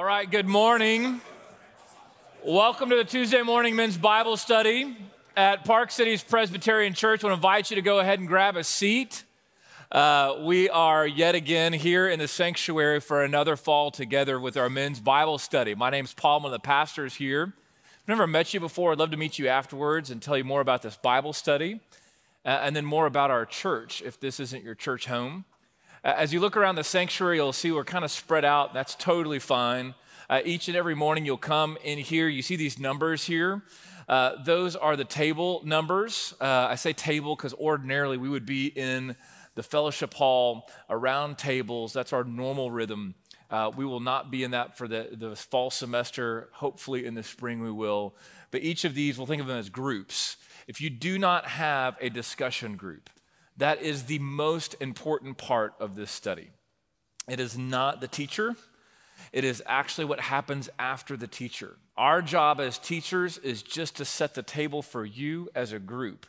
All right, good morning. Welcome to the Tuesday morning men's Bible study at Park Cities Presbyterian Church. I want to invite you to go ahead and grab a seat. Uh, we are yet again here in the sanctuary for another fall together with our men's Bible study. My name is Paul, one of the pastors here. I've never met you before. I'd love to meet you afterwards and tell you more about this Bible study uh, and then more about our church if this isn't your church home. As you look around the sanctuary, you'll see we're kind of spread out. That's totally fine. Uh, each and every morning, you'll come in here. You see these numbers here. Uh, those are the table numbers. Uh, I say table because ordinarily we would be in the fellowship hall around tables. That's our normal rhythm. Uh, we will not be in that for the, the fall semester. Hopefully, in the spring, we will. But each of these, we'll think of them as groups. If you do not have a discussion group, that is the most important part of this study. It is not the teacher, it is actually what happens after the teacher. Our job as teachers is just to set the table for you as a group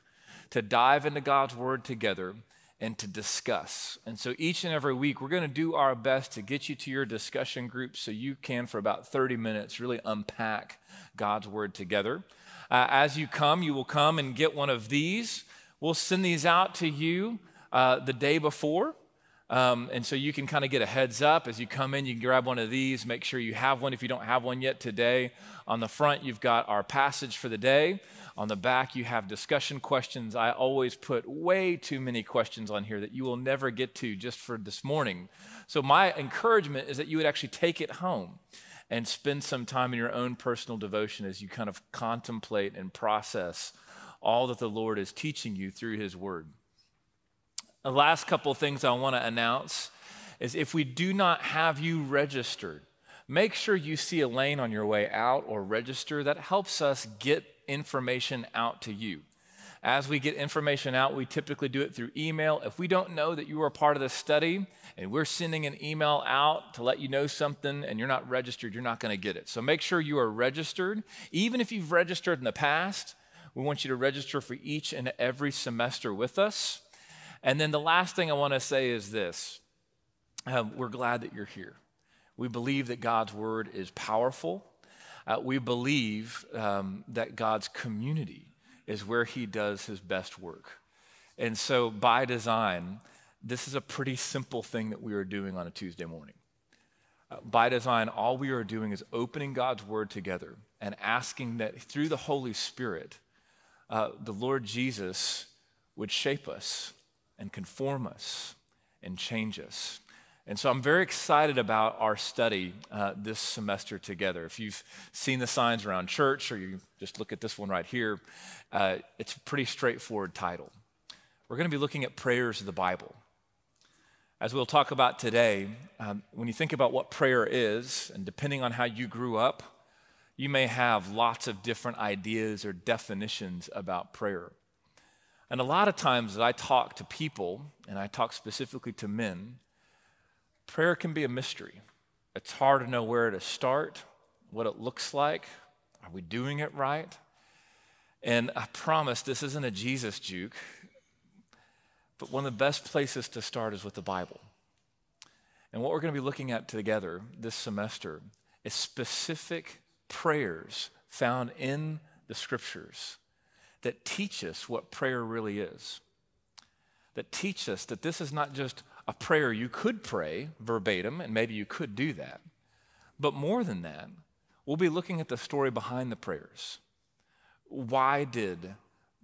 to dive into God's word together and to discuss. And so each and every week, we're going to do our best to get you to your discussion group so you can, for about 30 minutes, really unpack God's word together. Uh, as you come, you will come and get one of these. We'll send these out to you uh, the day before. Um, and so you can kind of get a heads up as you come in. You can grab one of these, make sure you have one if you don't have one yet today. On the front, you've got our passage for the day. On the back, you have discussion questions. I always put way too many questions on here that you will never get to just for this morning. So, my encouragement is that you would actually take it home and spend some time in your own personal devotion as you kind of contemplate and process all that the Lord is teaching you through His Word. The last couple things I want to announce is if we do not have you registered, make sure you see Elaine on your way out or register. That helps us get information out to you. As we get information out, we typically do it through email. If we don't know that you are part of the study and we're sending an email out to let you know something and you're not registered, you're not going to get it. So make sure you are registered. Even if you've registered in the past, we want you to register for each and every semester with us. And then the last thing I want to say is this uh, we're glad that you're here. We believe that God's word is powerful. Uh, we believe um, that God's community is where he does his best work. And so, by design, this is a pretty simple thing that we are doing on a Tuesday morning. Uh, by design, all we are doing is opening God's word together and asking that through the Holy Spirit, uh, the Lord Jesus would shape us and conform us and change us. And so I'm very excited about our study uh, this semester together. If you've seen the signs around church or you just look at this one right here, uh, it's a pretty straightforward title. We're going to be looking at prayers of the Bible. As we'll talk about today, um, when you think about what prayer is, and depending on how you grew up, you may have lots of different ideas or definitions about prayer. And a lot of times, that I talk to people, and I talk specifically to men, prayer can be a mystery. It's hard to know where to start, what it looks like. Are we doing it right? And I promise this isn't a Jesus juke, but one of the best places to start is with the Bible. And what we're going to be looking at together this semester is specific prayers found in the scriptures that teach us what prayer really is. That teach us that this is not just a prayer you could pray verbatim, and maybe you could do that. But more than that, we'll be looking at the story behind the prayers. Why did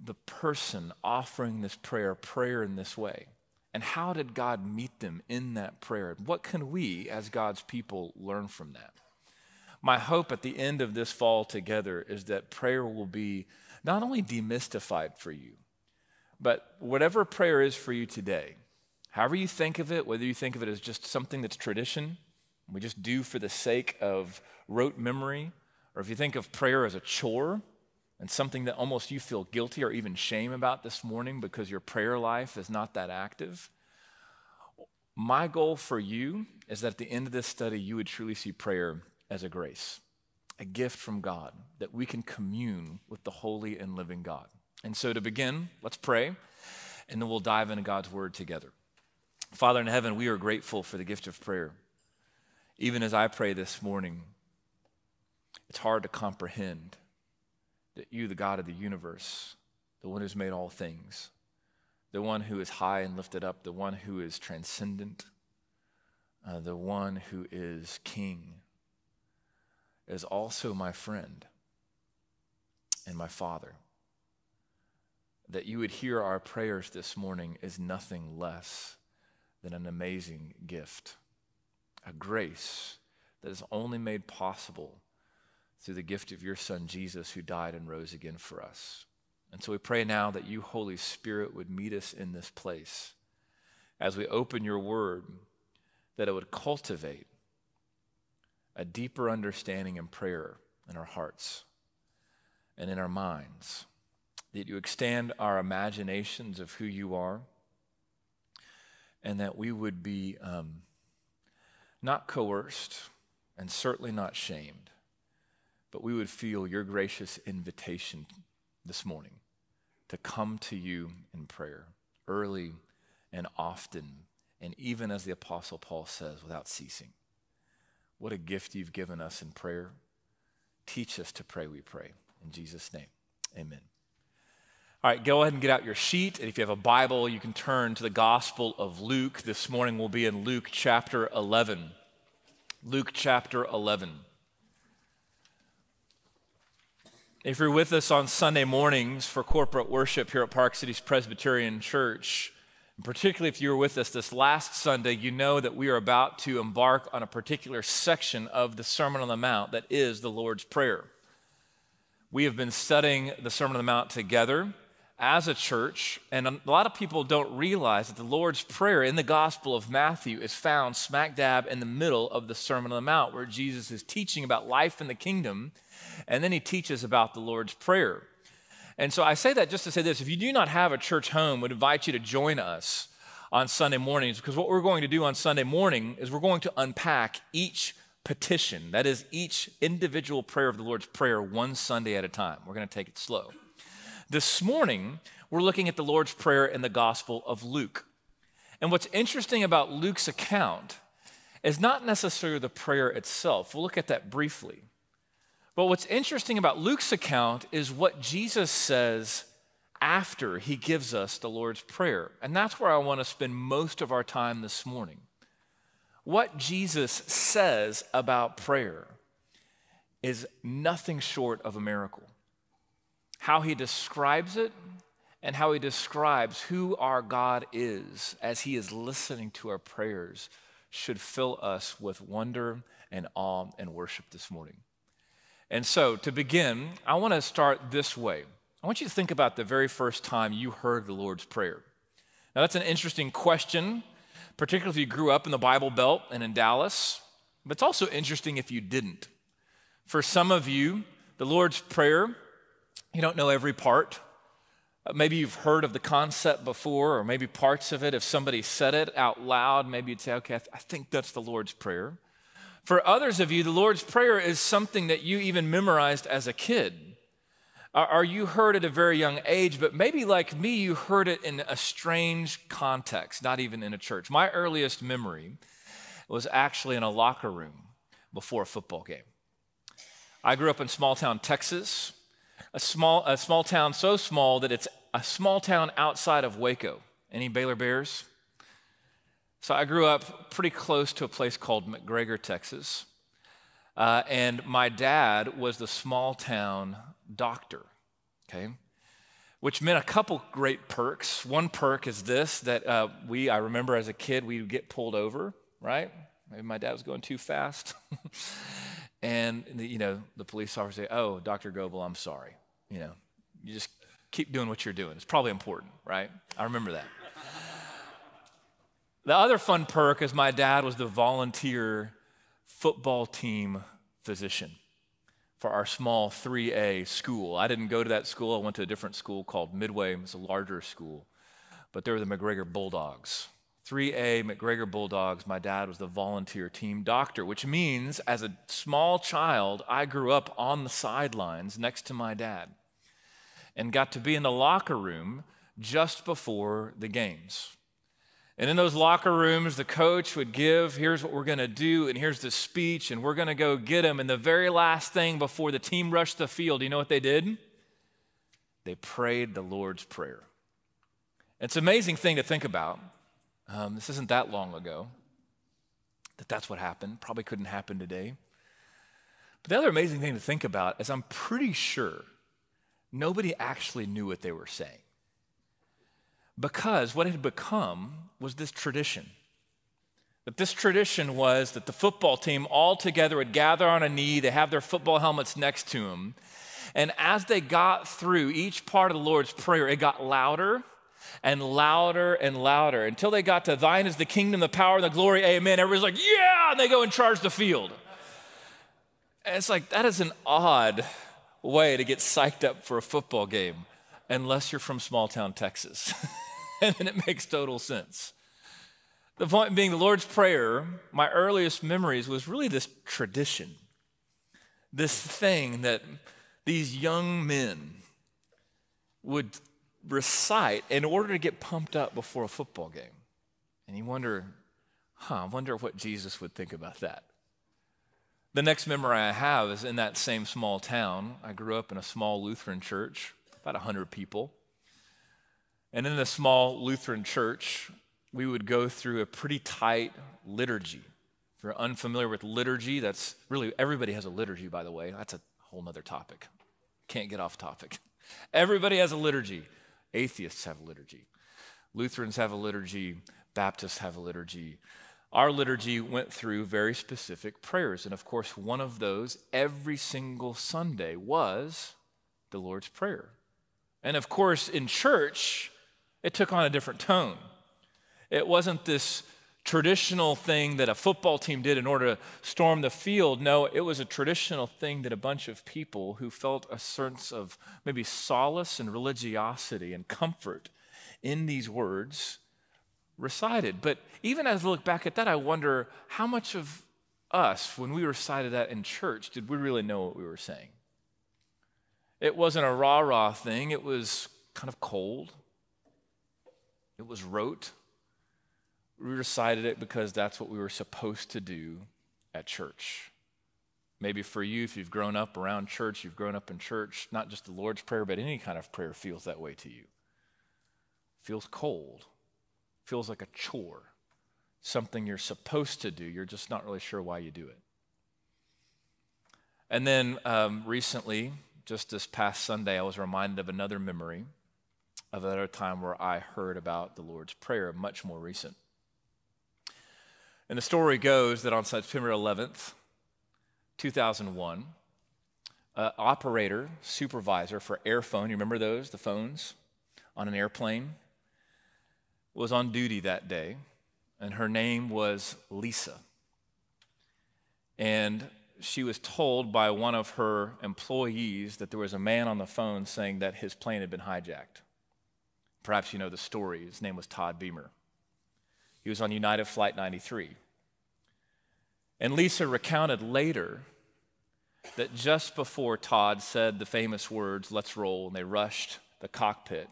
the person offering this prayer prayer in this way? And how did God meet them in that prayer? What can we, as God's people, learn from that? My hope at the end of this fall together is that prayer will be not only demystified for you, but whatever prayer is for you today, however you think of it, whether you think of it as just something that's tradition, we just do for the sake of rote memory, or if you think of prayer as a chore and something that almost you feel guilty or even shame about this morning because your prayer life is not that active. My goal for you is that at the end of this study, you would truly see prayer as a grace, a gift from God that we can commune with the holy and living God. And so to begin, let's pray, and then we'll dive into God's word together. Father in heaven, we are grateful for the gift of prayer. Even as I pray this morning, It's hard to comprehend that you, the God of the universe, the one who's made all things, the one who is high and lifted up, the one who is transcendent, uh, the one who is king, is also my friend and my father. That you would hear our prayers this morning is nothing less than an amazing gift, a grace that is only made possible through the gift of your son Jesus, who died and rose again for us. And so we pray now that you, Holy Spirit, would meet us in this place as we open your word, that it would cultivate a deeper understanding and prayer in our hearts and in our minds. That you extend our imaginations of who you are, and that we would be um, not coerced and certainly not shamed, but we would feel your gracious invitation this morning to come to you in prayer early and often, and even as the Apostle Paul says, without ceasing. What a gift you've given us in prayer. Teach us to pray, we pray. In Jesus' name, amen. All right, go ahead and get out your sheet. And if you have a Bible, you can turn to the Gospel of Luke. This morning we'll be in Luke chapter 11. Luke chapter 11. If you're with us on Sunday mornings for corporate worship here at Park Cities Presbyterian Church, particularly if you were with us this last Sunday, you know that we are about to embark on a particular section of the Sermon on the Mount that is the Lord's Prayer. We have been studying the Sermon on the Mount together as a church, and a lot of people don't realize that the Lord's Prayer in the Gospel of Matthew is found smack dab in the middle of the Sermon on the Mount, where Jesus is teaching about life in the kingdom and then he teaches about the Lord's Prayer. And so I say that just to say this if you do not have a church home, would invite you to join us on Sunday mornings because what we're going to do on Sunday morning is we're going to unpack each petition, that is, each individual prayer of the Lord's Prayer one Sunday at a time. We're going to take it slow. This morning, we're looking at the Lord's Prayer in the Gospel of Luke. And what's interesting about Luke's account is not necessarily the prayer itself. We'll look at that briefly. But what's interesting about Luke's account is what Jesus says after he gives us the Lord's Prayer. And that's where I want to spend most of our time this morning. What Jesus says about prayer is nothing short of a miracle. How he describes it and how he describes who our God is as he is listening to our prayers should fill us with wonder and awe and worship this morning. And so, to begin, I want to start this way. I want you to think about the very first time you heard the Lord's Prayer. Now, that's an interesting question, particularly if you grew up in the Bible Belt and in Dallas, but it's also interesting if you didn't. For some of you, the Lord's Prayer, you don't know every part. Uh, maybe you've heard of the concept before, or maybe parts of it. If somebody said it out loud, maybe you'd say, okay, I, th- I think that's the Lord's Prayer. For others of you, the Lord's Prayer is something that you even memorized as a kid. Or you heard at a very young age, but maybe like me, you heard it in a strange context, not even in a church. My earliest memory was actually in a locker room before a football game. I grew up in small town Texas, a small, a small town so small that it's a small town outside of Waco. Any Baylor Bears? So I grew up pretty close to a place called McGregor, Texas. Uh, and my dad was the small town doctor, okay? Which meant a couple great perks. One perk is this that uh, we, I remember as a kid, we would get pulled over, right? Maybe my dad was going too fast. and, the, you know, the police officer say, Oh, Dr. Goebel, I'm sorry. You know, you just keep doing what you're doing. It's probably important, right? I remember that. The other fun perk is my dad was the volunteer football team physician for our small 3A school. I didn't go to that school. I went to a different school called Midway. It was a larger school. But they were the McGregor Bulldogs. 3A McGregor Bulldogs, my dad was the volunteer team doctor, which means as a small child, I grew up on the sidelines next to my dad and got to be in the locker room just before the games. And in those locker rooms, the coach would give, here's what we're going to do, and here's the speech, and we're going to go get them. And the very last thing before the team rushed the field, you know what they did? They prayed the Lord's Prayer. It's an amazing thing to think about. Um, this isn't that long ago that that's what happened. Probably couldn't happen today. But the other amazing thing to think about is I'm pretty sure nobody actually knew what they were saying. Because what it had become was this tradition. That this tradition was that the football team all together would gather on a knee, they have their football helmets next to them. And as they got through each part of the Lord's Prayer, it got louder and louder and louder until they got to Thine is the kingdom, the power, and the glory, amen. Everybody's like, Yeah, and they go and charge the field. And it's like, that is an odd way to get psyched up for a football game, unless you're from small town Texas. and then it makes total sense. The point being, the Lord's Prayer, my earliest memories was really this tradition, this thing that these young men would recite in order to get pumped up before a football game. And you wonder, huh, I wonder what Jesus would think about that. The next memory I have is in that same small town. I grew up in a small Lutheran church, about 100 people. And in the small Lutheran church, we would go through a pretty tight liturgy. If you're unfamiliar with liturgy, that's really everybody has a liturgy, by the way. That's a whole nother topic. Can't get off topic. Everybody has a liturgy. Atheists have a liturgy. Lutherans have a liturgy. Baptists have a liturgy. Our liturgy went through very specific prayers. And of course, one of those every single Sunday was the Lord's Prayer. And of course, in church, it took on a different tone. It wasn't this traditional thing that a football team did in order to storm the field. No, it was a traditional thing that a bunch of people who felt a sense of maybe solace and religiosity and comfort in these words recited. But even as I look back at that, I wonder how much of us, when we recited that in church, did we really know what we were saying? It wasn't a rah rah thing, it was kind of cold, it was rote. We recited it because that's what we were supposed to do at church. Maybe for you, if you've grown up around church, you've grown up in church, not just the Lord's Prayer, but any kind of prayer feels that way to you. Feels cold, feels like a chore, something you're supposed to do. You're just not really sure why you do it. And then um, recently, just this past Sunday, I was reminded of another memory of another time where I heard about the Lord's Prayer, much more recent. And the story goes that on September 11th, 2001, uh, operator, supervisor for Airfone, you remember those, the phones on an airplane, was on duty that day, and her name was Lisa. And she was told by one of her employees that there was a man on the phone saying that his plane had been hijacked. Perhaps you know the story. His name was Todd Beamer. He was on United Flight 93. And Lisa recounted later that just before Todd said the famous words, let's roll, and they rushed the cockpit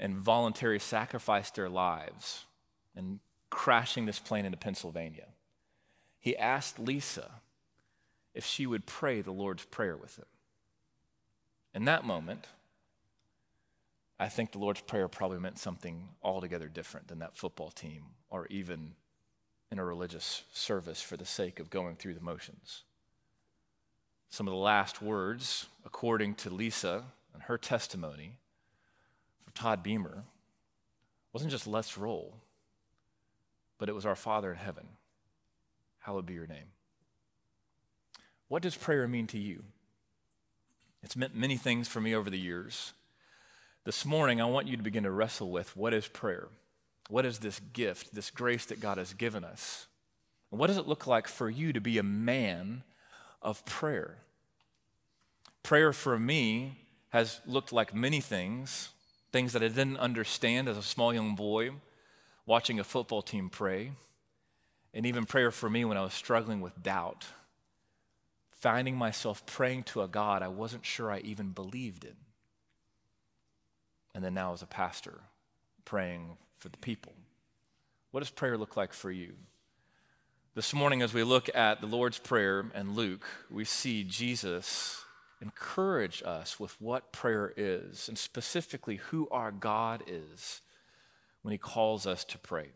and voluntarily sacrificed their lives in crashing this plane into Pennsylvania, he asked Lisa if she would pray the Lord's Prayer with him. In that moment, I think the Lord's Prayer probably meant something altogether different than that football team or even in a religious service for the sake of going through the motions. Some of the last words, according to Lisa and her testimony for Todd Beamer, wasn't just let's roll, but it was our Father in heaven. Hallowed be your name. What does prayer mean to you? It's meant many things for me over the years. This morning, I want you to begin to wrestle with what is prayer? What is this gift, this grace that God has given us? And what does it look like for you to be a man of prayer? Prayer for me has looked like many things, things that I didn't understand as a small young boy, watching a football team pray, and even prayer for me when I was struggling with doubt, finding myself praying to a God I wasn't sure I even believed in and then now as a pastor, praying for the people. What does prayer look like for you? This morning, as we look at the Lord's Prayer and Luke, we see Jesus encourage us with what prayer is, and specifically who our God is when He calls us to pray.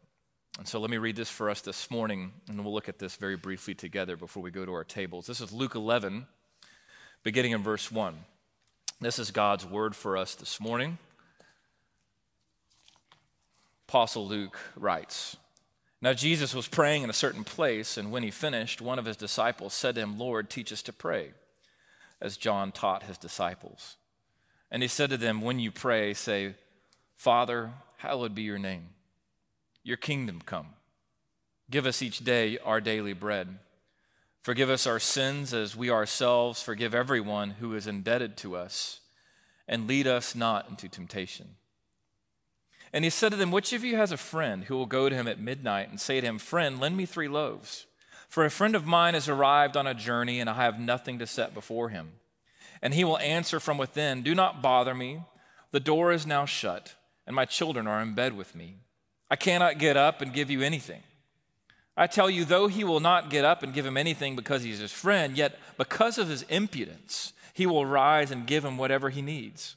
And so let me read this for us this morning, and we'll look at this very briefly together before we go to our tables. This is Luke 11, beginning in verse 1. This is God's word for us this morning. Apostle Luke writes Now Jesus was praying in a certain place, and when he finished, one of his disciples said to him, Lord, teach us to pray, as John taught his disciples. And he said to them, When you pray, say, Father, hallowed be your name, your kingdom come. Give us each day our daily bread. Forgive us our sins as we ourselves forgive everyone who is indebted to us, and lead us not into temptation and he said to them, Which of you has a friend who will go to him at midnight and say to him, Friend, lend me three loaves? For a friend of mine has arrived on a journey, and I have nothing to set before him. And he will answer from within, Do not bother me. The door is now shut, and my children are in bed with me. I cannot get up and give you anything. I tell you, though he will not get up and give him anything because he's his friend, yet because of his impudence, he will rise and give him whatever he needs.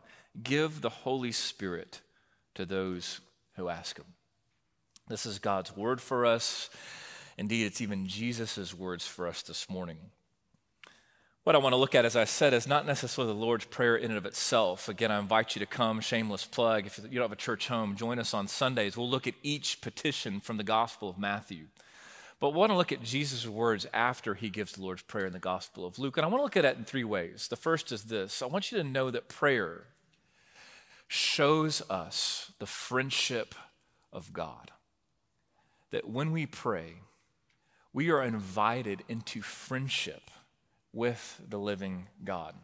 give the Holy Spirit to those who ask Him. This is God's word for us. Indeed, it's even Jesus' words for us this morning. What I want to look at, as I said, is not necessarily the Lord's Prayer in and of itself. Again, I invite you to come, shameless plug. If you don't have a church home, join us on Sundays. We'll look at each petition from the Gospel of Matthew. But we want to look at Jesus' words after he gives the Lord's Prayer in the Gospel of Luke. And I want to look at it in three ways. The first is this I want you to know that prayer shows us the friendship of God. That when we pray, we are invited into friendship with the living God.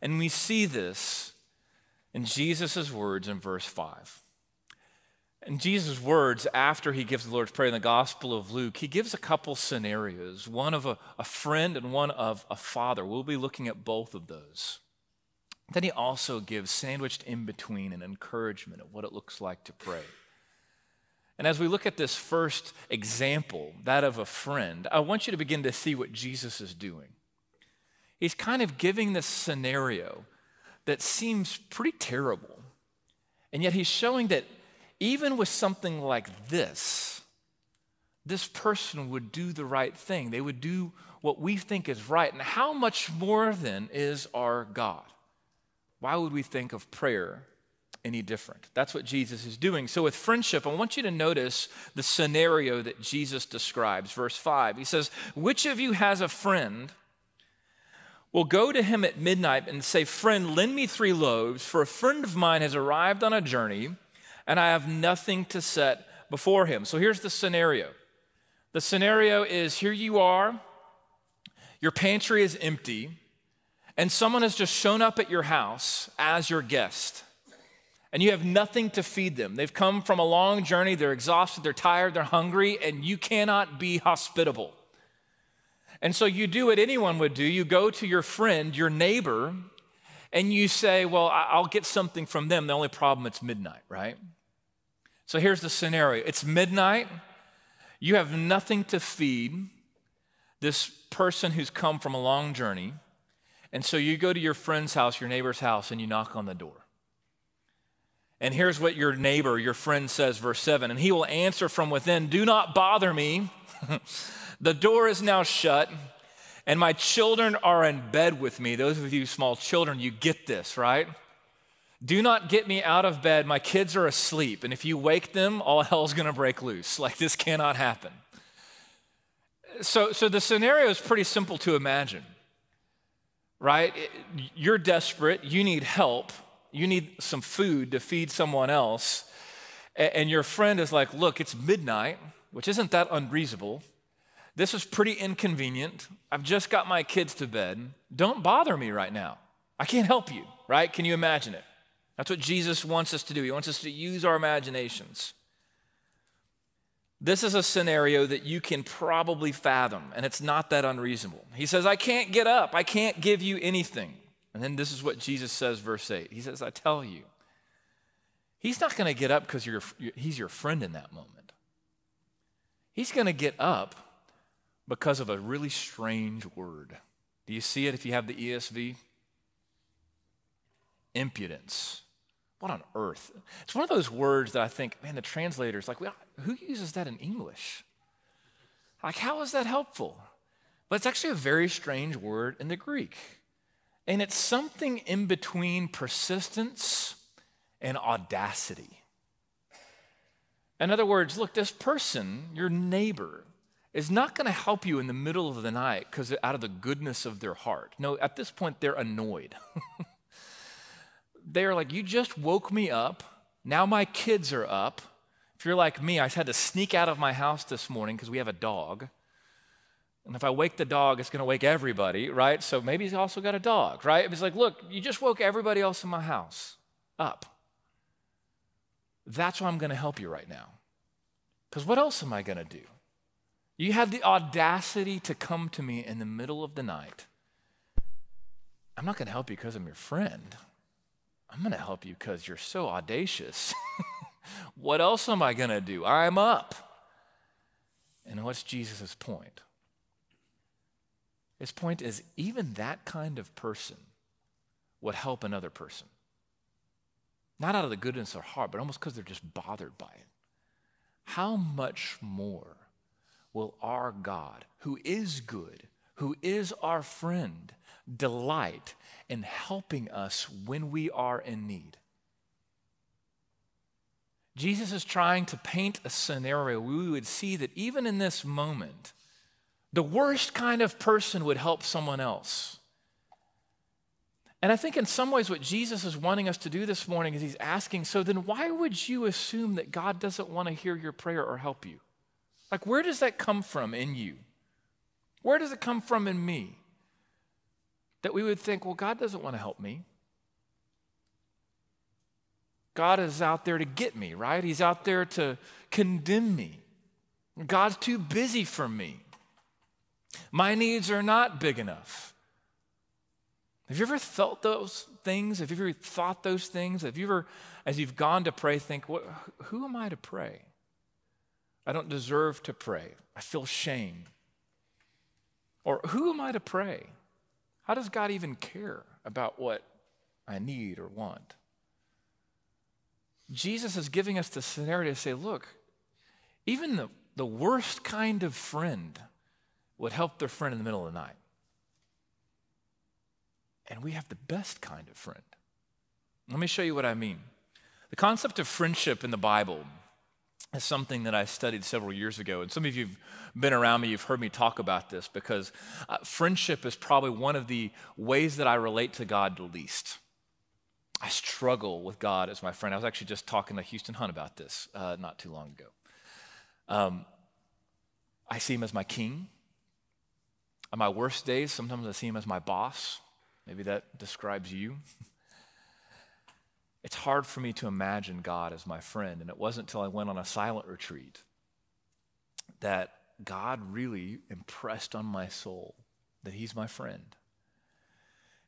And we see this in Jesus' words in verse 5. In Jesus' words, after he gives the Lord's Prayer in the Gospel of Luke, he gives a couple scenarios one of a, a friend and one of a father. We'll be looking at both of those. Then he also gives, sandwiched in between, an encouragement of what it looks like to pray. And as we look at this first example, that of a friend, I want you to begin to see what Jesus is doing. He's kind of giving this scenario that seems pretty terrible. And yet he's showing that even with something like this, this person would do the right thing. They would do what we think is right. And how much more then is our God? Why would we think of prayer any different? That's what Jesus is doing. So, with friendship, I want you to notice the scenario that Jesus describes. Verse 5, he says, Which of you has a friend? will go to him at midnight and say, Friend, lend me three loaves, for a friend of mine has arrived on a journey, and I have nothing to set before him. So here's the scenario the scenario is here you are, your pantry is empty, and someone has just shown up at your house as your guest, and you have nothing to feed them. They've come from a long journey, they're exhausted, they're tired, they're hungry, and you cannot be hospitable. And so you do what anyone would do you go to your friend, your neighbor, and you say, Well, I'll get something from them. The only problem, it's midnight, right? So here's the scenario it's midnight, you have nothing to feed this person who's come from a long journey. And so you go to your friend's house, your neighbor's house, and you knock on the door. And here's what your neighbor, your friend says, verse 7 And he will answer from within, Do not bother me. the door is now shut, and my children are in bed with me. Those of you small children, you get this, right? Do not get me out of bed. My kids are asleep. And if you wake them, all hell's gonna break loose. Like this cannot happen. So, so the scenario is pretty simple to imagine right? You're desperate, you need help, you need some food to feed someone else. and your friend is like, Look, it's midnight, which isn't that unreasonable. This is pretty inconvenient. I've just got my kids to bed. Don't bother me right now. I can't help you, right? Can you imagine it? That's what Jesus wants us to do. He wants us to use our imaginations. This is a scenario that you can probably fathom, and it's not that unreasonable. He says, I can't get up, I can't give you anything. And then this is what Jesus says, verse 8. He says, I tell you, he's not going to get up because he's your friend in that moment. He's going to get up because of a really strange word. Do you see it if you have the ESV? Impudence. What on earth? It's one of those words that I think, man, the translators, like, well, who uses that in English? Like, how is that helpful? But it's actually a very strange word in the Greek. And it's something in between persistence and audacity. In other words, look, this person, your neighbor, is not going to help you in the middle of the night because out of the goodness of their heart. No, at this point, they're annoyed. they're like, You just woke me up. Now my kids are up. If you're like me, I had to sneak out of my house this morning because we have a dog. And if I wake the dog, it's going to wake everybody, right? So maybe he's also got a dog, right? It's like, look, you just woke everybody else in my house up. That's why I'm going to help you right now. Because what else am I going to do? You had the audacity to come to me in the middle of the night. I'm not going to help you because I'm your friend. I'm going to help you because you're so audacious. what else am I going to do? I'm up. And what's Jesus' point? His point is even that kind of person would help another person. Not out of the goodness of their heart, but almost because they're just bothered by it. How much more will our God, who is good, who is our friend, delight in helping us when we are in need. Jesus is trying to paint a scenario where we would see that even in this moment, the worst kind of person would help someone else. And I think in some ways, what Jesus is wanting us to do this morning is he's asking, so then why would you assume that God doesn't want to hear your prayer or help you? Like, where does that come from in you? Where does it come from in me? that we would think, well, God doesn't want to help me. God is out there to get me, right? He's out there to condemn me. God's too busy for me. My needs are not big enough. Have you ever felt those things? Have you ever thought those things? Have you ever, as you've gone to pray, think, who am I to pray? I don't deserve to pray. I feel shame. Or who am I to pray? How does God even care about what I need or want? Jesus is giving us the scenario to say, look, even the, the worst kind of friend would help their friend in the middle of the night. And we have the best kind of friend. Let me show you what I mean. The concept of friendship in the Bible is something that I studied several years ago. And some of you have been around me, you've heard me talk about this because uh, friendship is probably one of the ways that I relate to God the least. I struggle with God as my friend. I was actually just talking to Houston Hunt about this uh, not too long ago. Um, I see him as my king. On my worst days, sometimes I see him as my boss. Maybe that describes you. It's hard for me to imagine God as my friend. And it wasn't until I went on a silent retreat that God really impressed on my soul that He's my friend.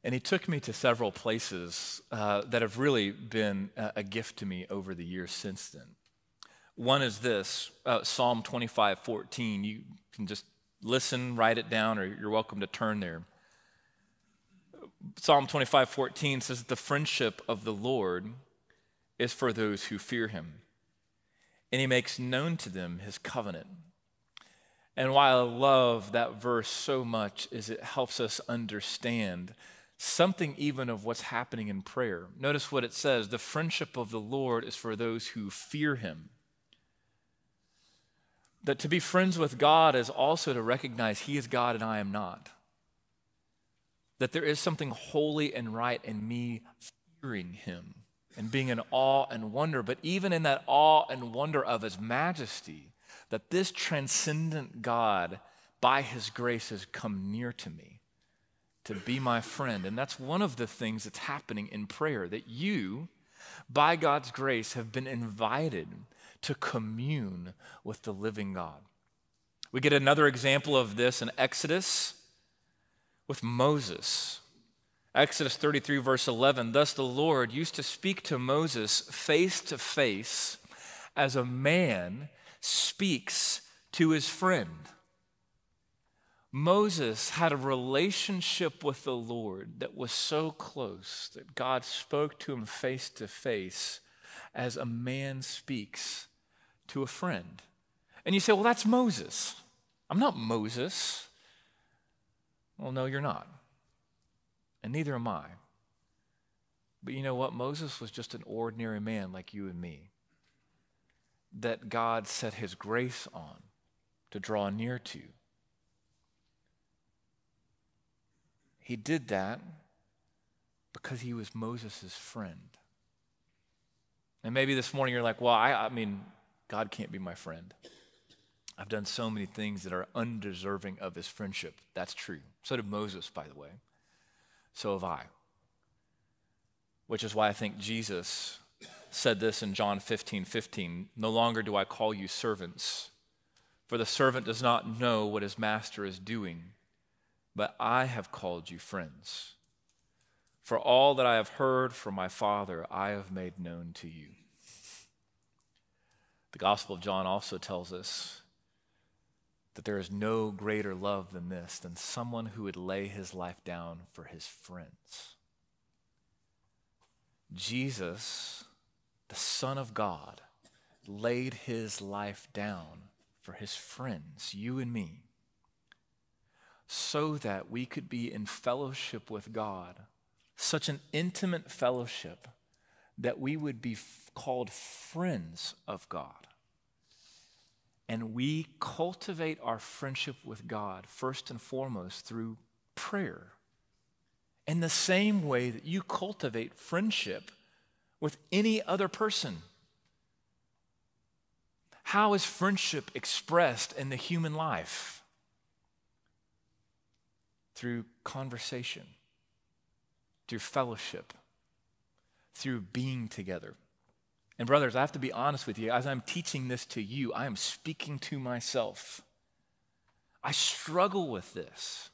And He took me to several places uh, that have really been a, gift to me over the years since then. One is this uh, Psalm 25 14. You can just listen, write it down, or you're welcome to turn there. Psalm 25, 14 says, The friendship of the Lord is for those who fear him, and he makes known to them his covenant. And why I love that verse so much is it helps us understand something even of what's happening in prayer. Notice what it says the friendship of the Lord is for those who fear him. That to be friends with God is also to recognize he is God and I am not that there is something holy and right in me fearing him. and being in awe and wonder, but even in that awe and wonder of his majesty, that this transcendent God, by his grace, has come near to me to be my friend. And that's one of the things that's happening in prayer that you, by God's grace, have been invited to commune with the living God. We get another example of this in Exodus with Moses. Exodus 33, verse 11 Thus the Lord used to speak to Moses face to face as a man speaks to his friend. Moses had a relationship with the Lord that was so close that God spoke to him face to face as a man speaks to a friend. And you say, well, that's Moses. I'm not Moses. Well, no, you're not. And neither am I. But you know what? Moses was just an ordinary man like you and me that God set his grace on to draw near to. He did that because he was Moses' friend. And maybe this morning you're like, well, I, I mean, God can't be my friend. I've done so many things that are undeserving of his friendship. That's true. So did Moses, by the way. So have I. Which is why I think Jesus said this in John 15 15 No longer do I call you servants, for the servant does not know what his master is doing, but I have called you friends. For all that I have heard from my Father, I have made known to you. The Gospel of John also tells us that there is no greater love than this, than someone who would lay his life down for his friends. Jesus, the Son of God, laid his life down for his friends, you and me, so that we could be in fellowship with God, such an intimate fellowship that we would be called friends of God. And we cultivate our friendship with God first and foremost through prayer. In the same way that you cultivate friendship with any other person. How is friendship expressed in the human life? Through conversation, through fellowship, through being together. And, brothers, I have to be honest with you. As I'm teaching this to you, I am speaking to myself. I struggle with this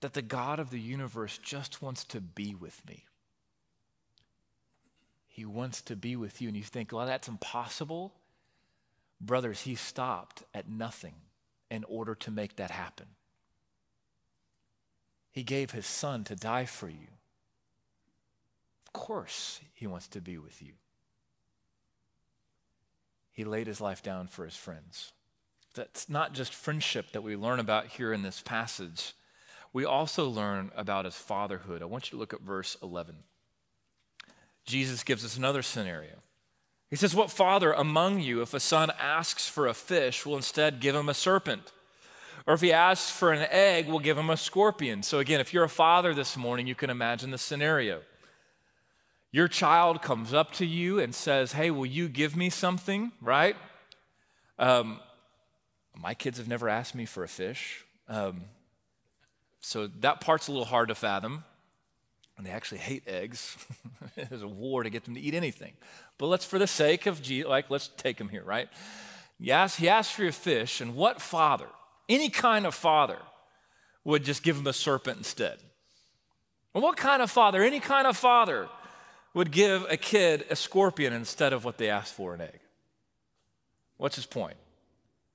that the God of the universe just wants to be with me. He wants to be with you. And you think, well, that's impossible. Brothers, he stopped at nothing in order to make that happen. He gave his son to die for you. Of course, he wants to be with you he laid his life down for his friends. That's not just friendship that we learn about here in this passage. We also learn about his fatherhood. I want you to look at verse 11. Jesus gives us another scenario. He says, What father among you, if a son asks for a fish, will instead give him a serpent? Or if he asks for an egg, we'll give him a scorpion? So, again, if you're a father this morning, you can imagine the scenario. Your child comes up to you and says, Hey, will you give me something, right? Um, my kids have never asked me for a fish. Um, so that part's a little hard to fathom. And they actually hate eggs. There's a war to get them to eat anything. But let's, for the sake of, G, like, let's take them here, right? Yes, he asked for a fish, and what father, any kind of father, would just give him a serpent instead? What kind of father, any kind of father, would give a kid a scorpion instead of what they asked for an egg. What's his point?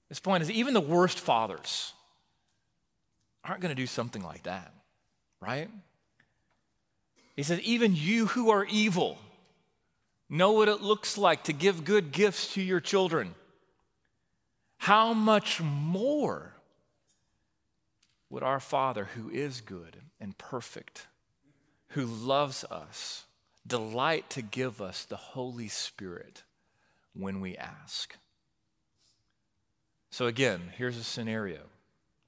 His point is even the worst fathers aren't going to do something like that, right? He says, even you who are evil know what it looks like to give good gifts to your children. How much more would our Father, who is good and perfect, who loves us, delight to give us the Holy Spirit when we ask. So, again, here's a scenario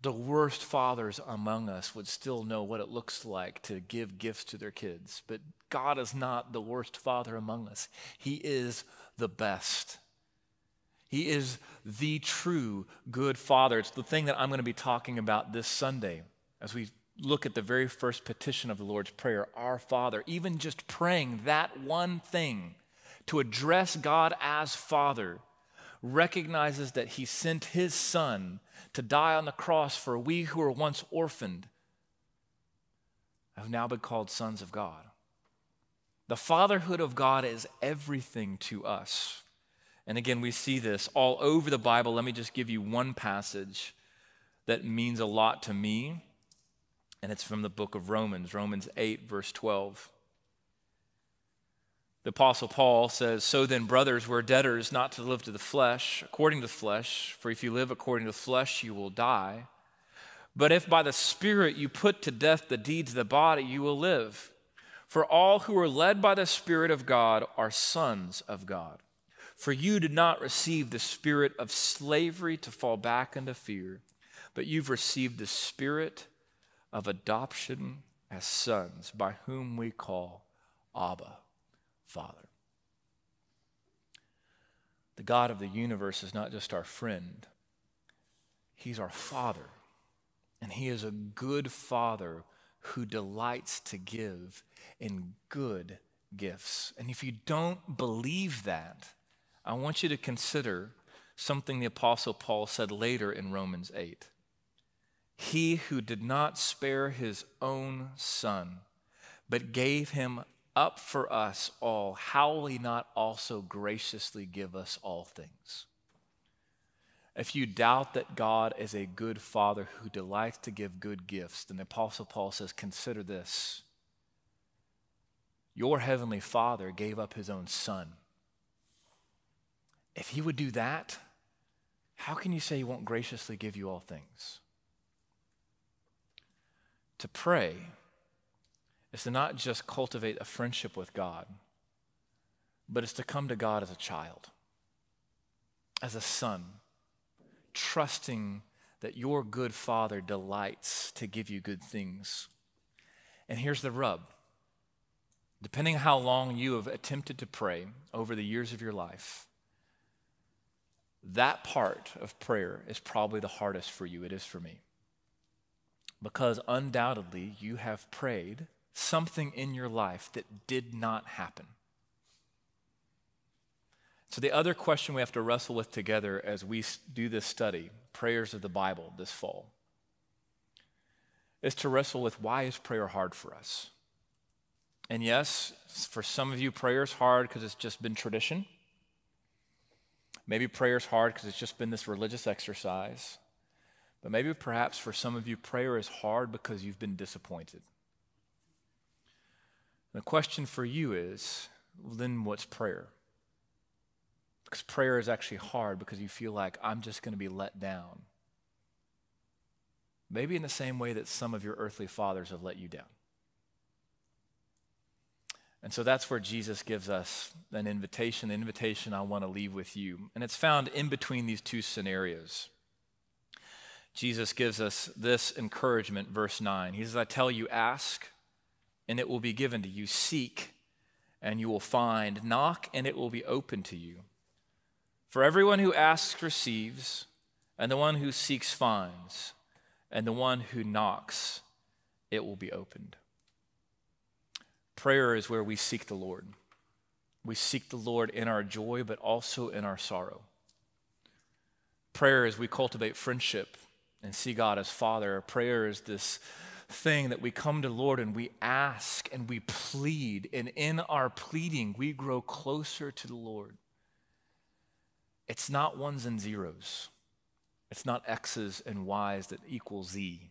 the worst fathers among us would still know what it looks like to give gifts to their kids. But God is not the worst father among us, He is the best. He is the true good father. It's the thing that I'm going to be talking about this Sunday as we look at the very first petition of the Lord's Prayer Our Father. Even just praying that one thing to address God as Father recognizes that He sent His Son to die on the cross for we who were once orphaned have now been called sons of God. The fatherhood of God is everything to us. And again, we see this all over the Bible. Let me just give you one passage that means a lot to me, and it's from the book of Romans, Romans 8, verse 12. The Apostle Paul says, So then, brothers, we're debtors not to live to the flesh, according to the flesh, for if you live according to the flesh, you will die. But if by the Spirit you put to death the deeds of the body, you will live. For all who are led by the Spirit of God are sons of God. For you did not receive the spirit of slavery to fall back into fear, but you've received the spirit of adoption as sons, by whom we call Abba. Father. The God of the universe is not just our friend, He's our Father. And He is a good Father who delights to give in good gifts. And if you don't believe that, I want you to consider something the Apostle Paul said later in Romans 8. He who did not spare his own son, but gave him up for us all, how will he not also graciously give us all things? If you doubt that God is a good father who delights to give good gifts, then the Apostle Paul says, Consider this. Your heavenly father gave up his own son. If he would do that, how can you say he won't graciously give you all things? To pray is to not just cultivate a friendship with God, but it's to come to God as a child, as a son, trusting that your good father delights to give you good things. And here's the rub depending how long you have attempted to pray over the years of your life, that part of prayer is probably the hardest for you. It is for me. Because undoubtedly, you have prayed something in your life that did not happen. So, the other question we have to wrestle with together as we do this study, Prayers of the Bible, this fall, is to wrestle with why is prayer hard for us? And yes, for some of you, prayer is hard because it's just been tradition. Maybe prayer is hard because it's just been this religious exercise. But maybe perhaps for some of you, prayer is hard because you've been disappointed. The question for you is well, then what's prayer? Because prayer is actually hard because you feel like I'm just going to be let down. Maybe in the same way that some of your earthly fathers have let you down. And so that's where Jesus gives us an invitation, the invitation I want to leave with you. And it's found in between these two scenarios. Jesus gives us this encouragement, verse 9. He says, I tell you, ask and it will be given to you. Seek, and you will find. Knock, and it will be open to you. For everyone who asks receives, and the one who seeks finds, and the one who knocks, it will be opened. Prayer is where we seek the Lord. We seek the Lord in our joy, but also in our sorrow. Prayer is we cultivate friendship and see God as Father. Prayer is this thing that we come to Lord and we ask and we plead, and in our pleading, we grow closer to the Lord. It's not ones and zeros, it's not X's and Y's that equal Z.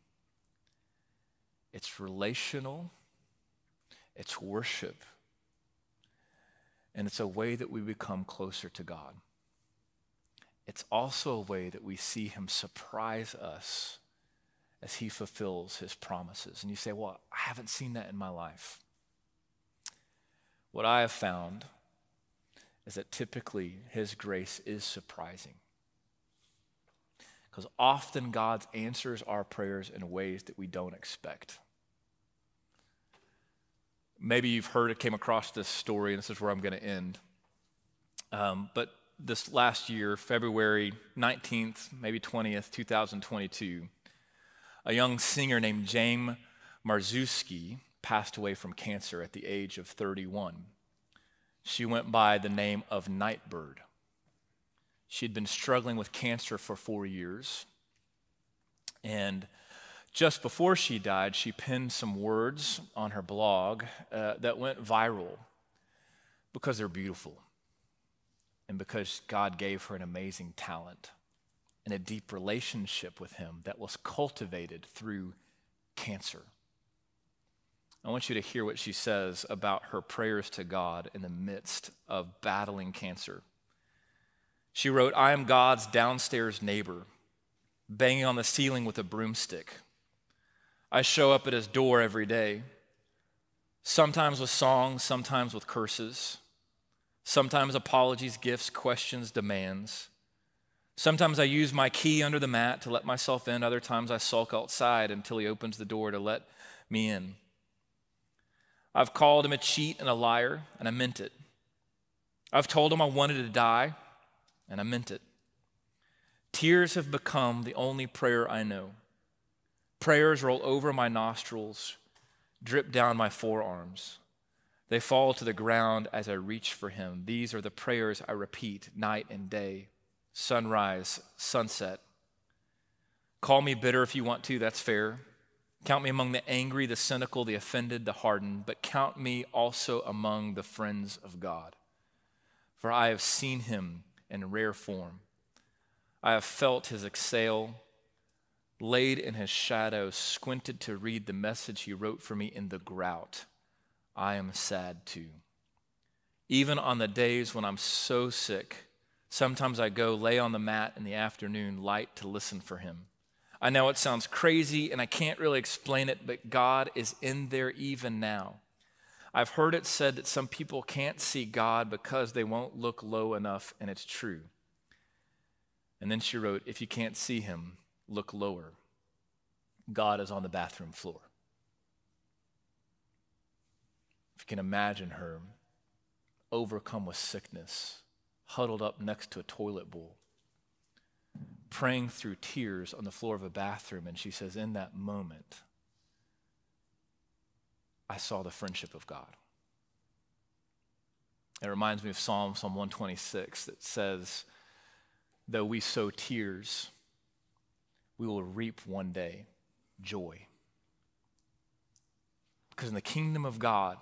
It's relational, it's worship, and it's a way that we become closer to God. It's also a way that we see Him surprise us as he fulfills his promises. And you say, Well, I haven't seen that in my life. What I have found is that typically his grace is surprising. because often God answers our prayers in ways that we don't expect. Maybe you've heard it, came across this story, and this is where I'm going to end. Um, but this last year, February 19th, maybe 20th, 2022, a young singer named James Marczewski passed away from cancer at the age of 31. She went by the name of Nightbird. She'd been struggling with cancer for four years. And just before she died, she penned some words on her blog uh, that went viral because they're beautiful and because God gave her an amazing talent and a deep relationship with Him that was cultivated through cancer. I want you to hear what she says about her prayers to God in the midst of battling cancer. She wrote, I am God's downstairs neighbor, banging on the ceiling with a broomstick. I show up at his door every day, sometimes with songs, sometimes with curses, sometimes apologies, gifts, questions, demands. Sometimes I use my key under the mat to let myself in, other times I sulk outside until he opens the door to let me in. I've called him a cheat and a liar, and I meant it. I've told him I wanted to die, and I meant it. Tears have become the only prayer I know. Prayers roll over my nostrils, drip down my forearms. They fall to the ground as I reach for him. These are the prayers I repeat night and day, sunrise, sunset. Call me bitter if you want to, that's fair. Count me among the angry, the cynical, the offended, the hardened, but count me also among the friends of God. For I have seen him in rare form. I have felt his exhale, laid in his shadow, squinted to read the message he wrote for me in the grout. I am sad too. Even on the days when I'm so sick, sometimes I go lay on the mat in the afternoon light to listen for him. I know it sounds crazy and I can't really explain it, but God is in there even now. I've heard it said that some people can't see God because they won't look low enough, and it's true. And then she wrote, If you can't see him, look lower. God is on the bathroom floor. If you can imagine her overcome with sickness, huddled up next to a toilet bowl, praying through tears on the floor of a bathroom. And she says, In that moment, I saw the friendship of God. It reminds me of Psalm, Psalm 126 that says, Though we sow tears, we will reap one day joy. Because in the kingdom of God,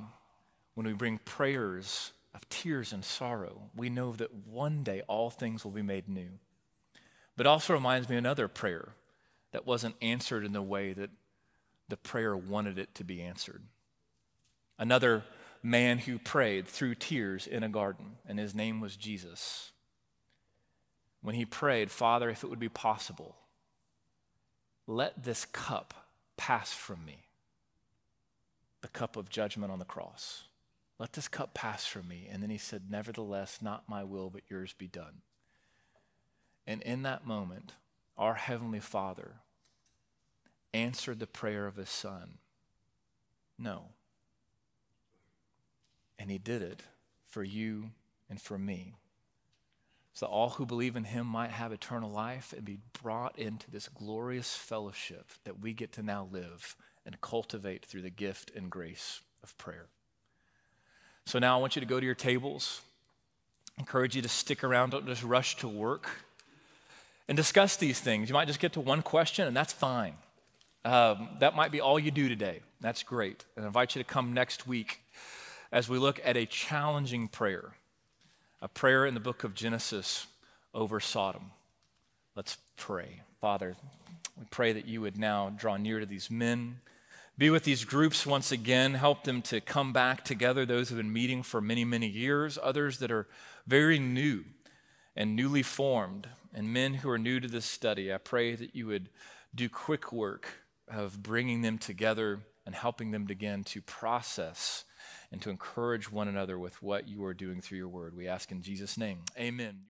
when we bring prayers of tears and sorrow, we know that one day all things will be made new. But also reminds me another prayer that wasn't answered in the way that the prayer wanted it to be answered. Another man who prayed through tears in a garden, and his name was Jesus. When he prayed, Father, if it would be possible, let this cup pass from me the cup of judgment on the cross. Let this cup pass from me. And then he said, Nevertheless, not my will, but yours be done. And in that moment, our Heavenly Father answered the prayer of His Son No. And He did it for you and for me. So that all who believe in Him might have eternal life and be brought into this glorious fellowship that we get to now live and cultivate through the gift and grace of prayer. So now I want you to go to your tables. encourage you to stick around, don't just rush to work and discuss these things. You might just get to one question, and that's fine. Um, that might be all you do today. That's great. And I invite you to come next week as we look at a challenging prayer, a prayer in the book of Genesis over Sodom. Let's pray. Father, we pray that you would now draw near to these men, be with these groups once again, help them to come back together, those who have been meeting for many, many years, others that are very new and newly formed and men who are new to this study, I pray that you would do quick work of bringing them together and helping them again to process and to encourage one another with what you are doing through your word. We ask in Jesus' name. Amen.